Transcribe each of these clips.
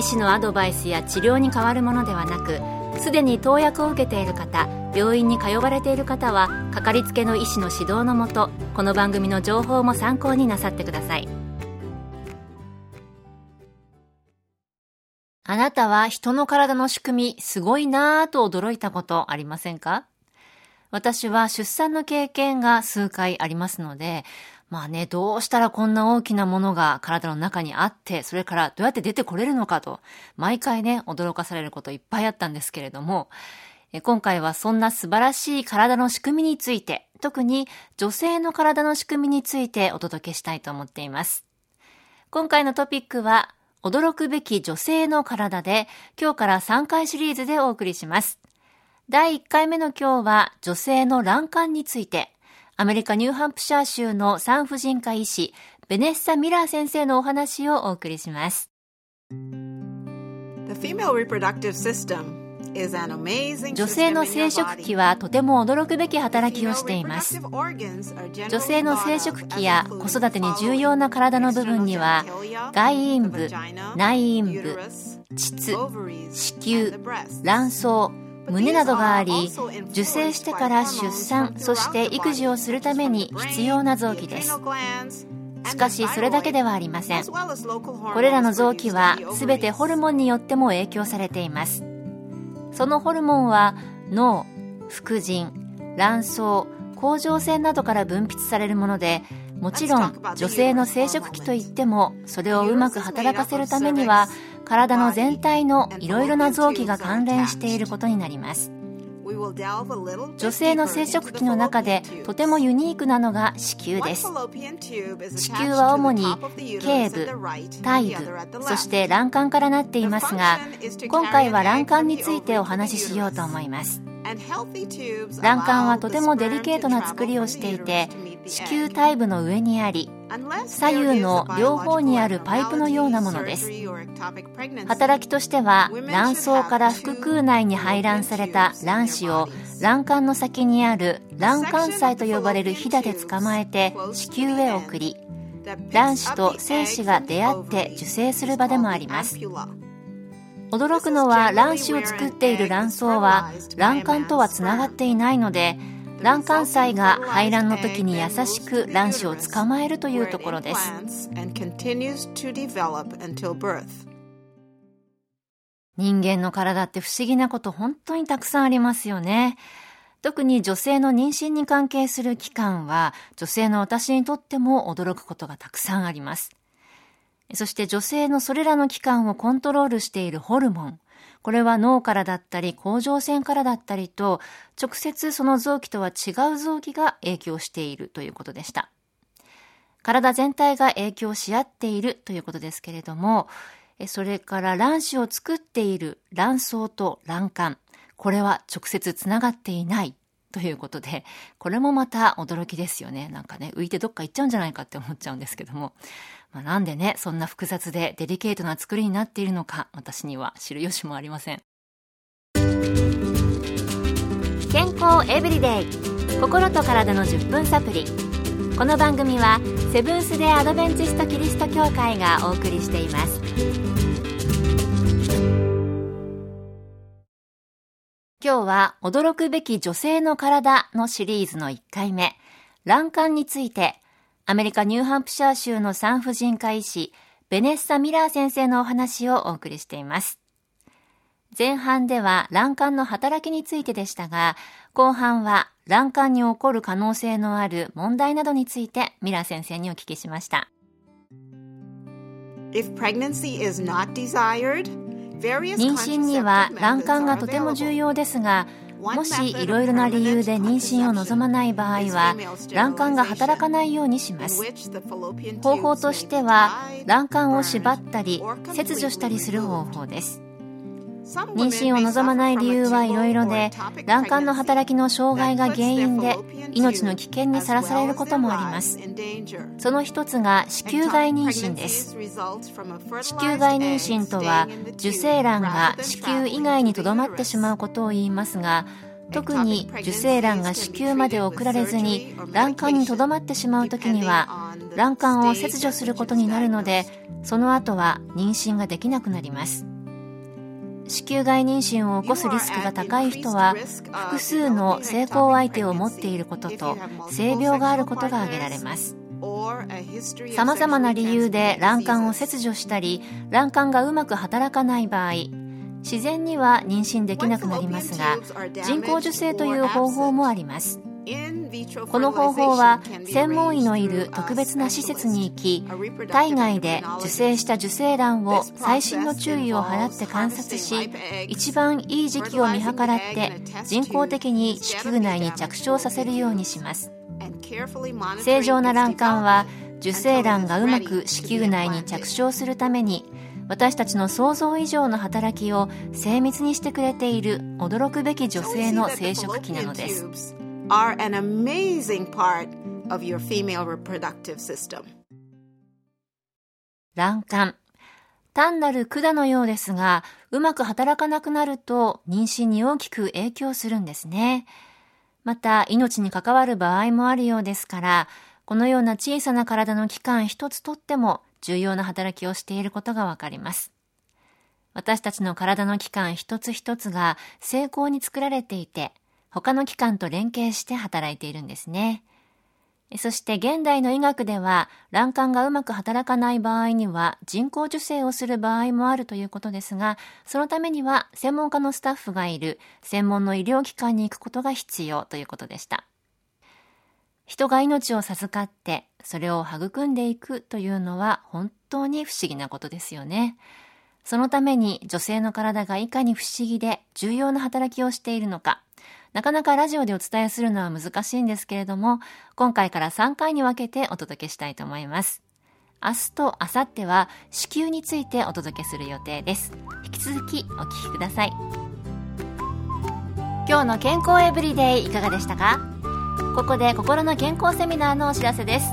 医師のアドバイスや治療に変わるものではなくすでに投薬を受けている方病院に通われている方はかかりつけの医師の指導のもとこの番組の情報も参考になさってください。あなたは人の体の仕組みすごいなぁと驚いたことありませんか？私は出産の経験が数回ありますので、まあね、どうしたらこんな大きなものが体の中にあって、それからどうやって出てこれるのかと、毎回ね、驚かされることいっぱいあったんですけれども、今回はそんな素晴らしい体の仕組みについて、特に女性の体の仕組みについてお届けしたいと思っています。今回のトピックは、驚くべき女性の体で、今日から3回シリーズでお送りします。第1回目の今日は、女性の卵管について、アメリカニューハンプシャー州の産婦人科医師、ベネッサ・ミラー先生のお話をお送りします。女性の生殖器はとても驚くべき働きをしています。女性の生殖器や子育てに重要な体の部分には、外陰部、内陰部、膣、子宮、卵巣、胸などがあり受精してから出産そして育児をするために必要な臓器です。しかしそれだけではありません。これらの臓器は全てホルモンによっても影響されています。そのホルモンは脳副腎卵巣甲状腺などから分泌されるものでもちろん女性の生殖器といってもそれをうまく働かせるためには体の全体のいろいろな臓器が関連していることになります。女性の生殖器の中でとてもユニークなのが子宮です。子宮は主に頸部体部そして卵管からなっていますが今回は卵管についてお話ししようと思います。卵管はとてもデリケートな作りをしていて子宮体部の上にあり左右の両方にあるパイプのようなものです。働きとしては卵巣から腹腔内に排卵された卵子を卵管の先にある卵管細と呼ばれるひだで捕まえて子宮へ送り卵子と精子が出会って受精する場でもあります。驚くのは卵子を作っている卵巣は卵管とはつながっていないので卵管細が排卵の時に優しく卵子を捕まえるというところです。人間の体って不思議なこと本当にたくさんありますよね。特に女性の妊娠に関係する期間は女性の私にとっても驚くことがたくさんあります。そして女性のそれらの器官をコントロールしているホルモン。これは脳からだったり、甲状腺からだったりと、直接その臓器とは違う臓器が影響しているということでした。体全体が影響し合っているということですけれども、それから卵子を作っている卵巣と卵管。これは直接つながっていないということで、これもまた驚きですよね。なんかね、浮いてどっか行っちゃうんじゃないかって思っちゃうんですけども。まあ、なんでね、そんな複雑でデリケートな作りになっているのか、私には知る由もありません。健康エブリデイ心と体の10分サプリこの番組はセブンス・デ・アドベンチスト・キリスト教会がお送りしています今日は驚くべき女性の体のシリーズの1回目卵管についてアメリカ・ニューハンプシャー州の産婦人科医師、ベネッサ・ミラー先生のお話をお送りしています。前半では卵管の働きについてでしたが、後半は卵管に起こる可能性のある問題などについてミラー先生にお聞きしました。If pregnancy is not desired, 妊娠には卵管がとても重要ですが、もしいろいろな理由で妊娠を望まない場合は卵管が働かないようにします方法としては卵管を縛ったり切除したりする方法です妊娠を望まない理由はいろいろで卵管の働きの障害が原因で命の危険にさらされることもあります。その一つが子宮外妊娠です。子宮外妊娠とは受精卵が子宮以外にとどまってしまうことを言いますが特に受精卵が子宮まで送られずに卵管にとどまってしまう時には卵管を切除することになるのでその後は妊娠ができなくなります。子宮外妊娠を起こすリスクが高い人は複数の性交相手を持っていることと性病があることが挙げられます。さまざまな理由で卵管を切除したり卵管がうまく働かない場合自然には妊娠できなくなりますが人工授精という方法もあります。この方法は専門医のいる特別な施設に行き体外で受精した受精卵を細心の注意を払って観察し一番いい時期を見計らって人工的に子宮内に着床させるようにします正常な卵管は受精卵がうまく子宮内に着床するために私たちの想像以上の働きを精密にしてくれている驚くべき女性の生殖器なのです。Are an amazing part of your female reproductive system. 卵管単なる管のようですが、うまく働かなくなると妊娠に大きく影響するんですね。また、命に関わる場合もあるようですから、このような小さな体の器官一つとっても重要な働きをしていることがわかります。私たちの体の器官一つ一つが成功に作られていて、他の機関と連携して働いているんですね。そして現代の医学では卵管がうまく働かない場合には人工授精をする場合もあるということですが、そのためには専門家のスタッフがいる専門の医療機関に行くことが必要ということでした。人が命を授かってそれを育んでいくというのは本当に不思議なことですよね。そのために女性の体がいかに不思議で重要な働きをしているのか、なかなかラジオでお伝えするのは難しいんですけれども、今回から3回に分けてお届けしたいと思います。明日と明後日は子宮についてお届けする予定です。引き続きお聞きください。今日の健康エブリデイいかがでしたか？ここで心の健康セミナーのお知らせです。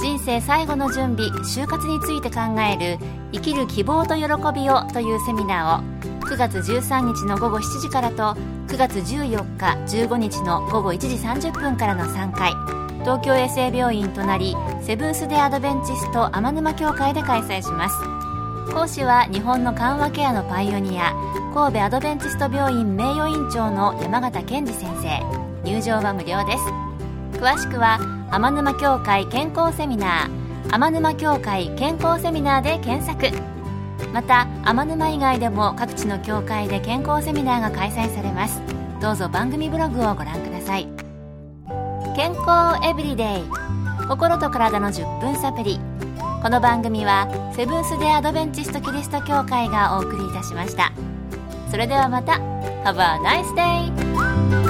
人生最後の準備、就活について考える生きる希望と喜びをというセミナーを9月13日の午後7時からと9月14日15日の午後1時30分からの3回。東京衛生病院隣セブンス・デ・アドベンチスト天沼協会で開催します。講師は日本の緩和ケアのパイオニア神戸アドベンチスト病院名誉院長の山形健二先生。入場は無料です。詳しくは天沼協会健康セミナー。天沼協会健康セミナーで検索。また天沼以外でも各地の協会で健康セミナーが開催されます。どうぞ番組ブログをご覧ください。健康エブリデイ。心と体の10分サプリ。この番組はセブンス・デ・アドベンチスト・キリスト教会がお送りいたしました。それではまた。Have a nice day!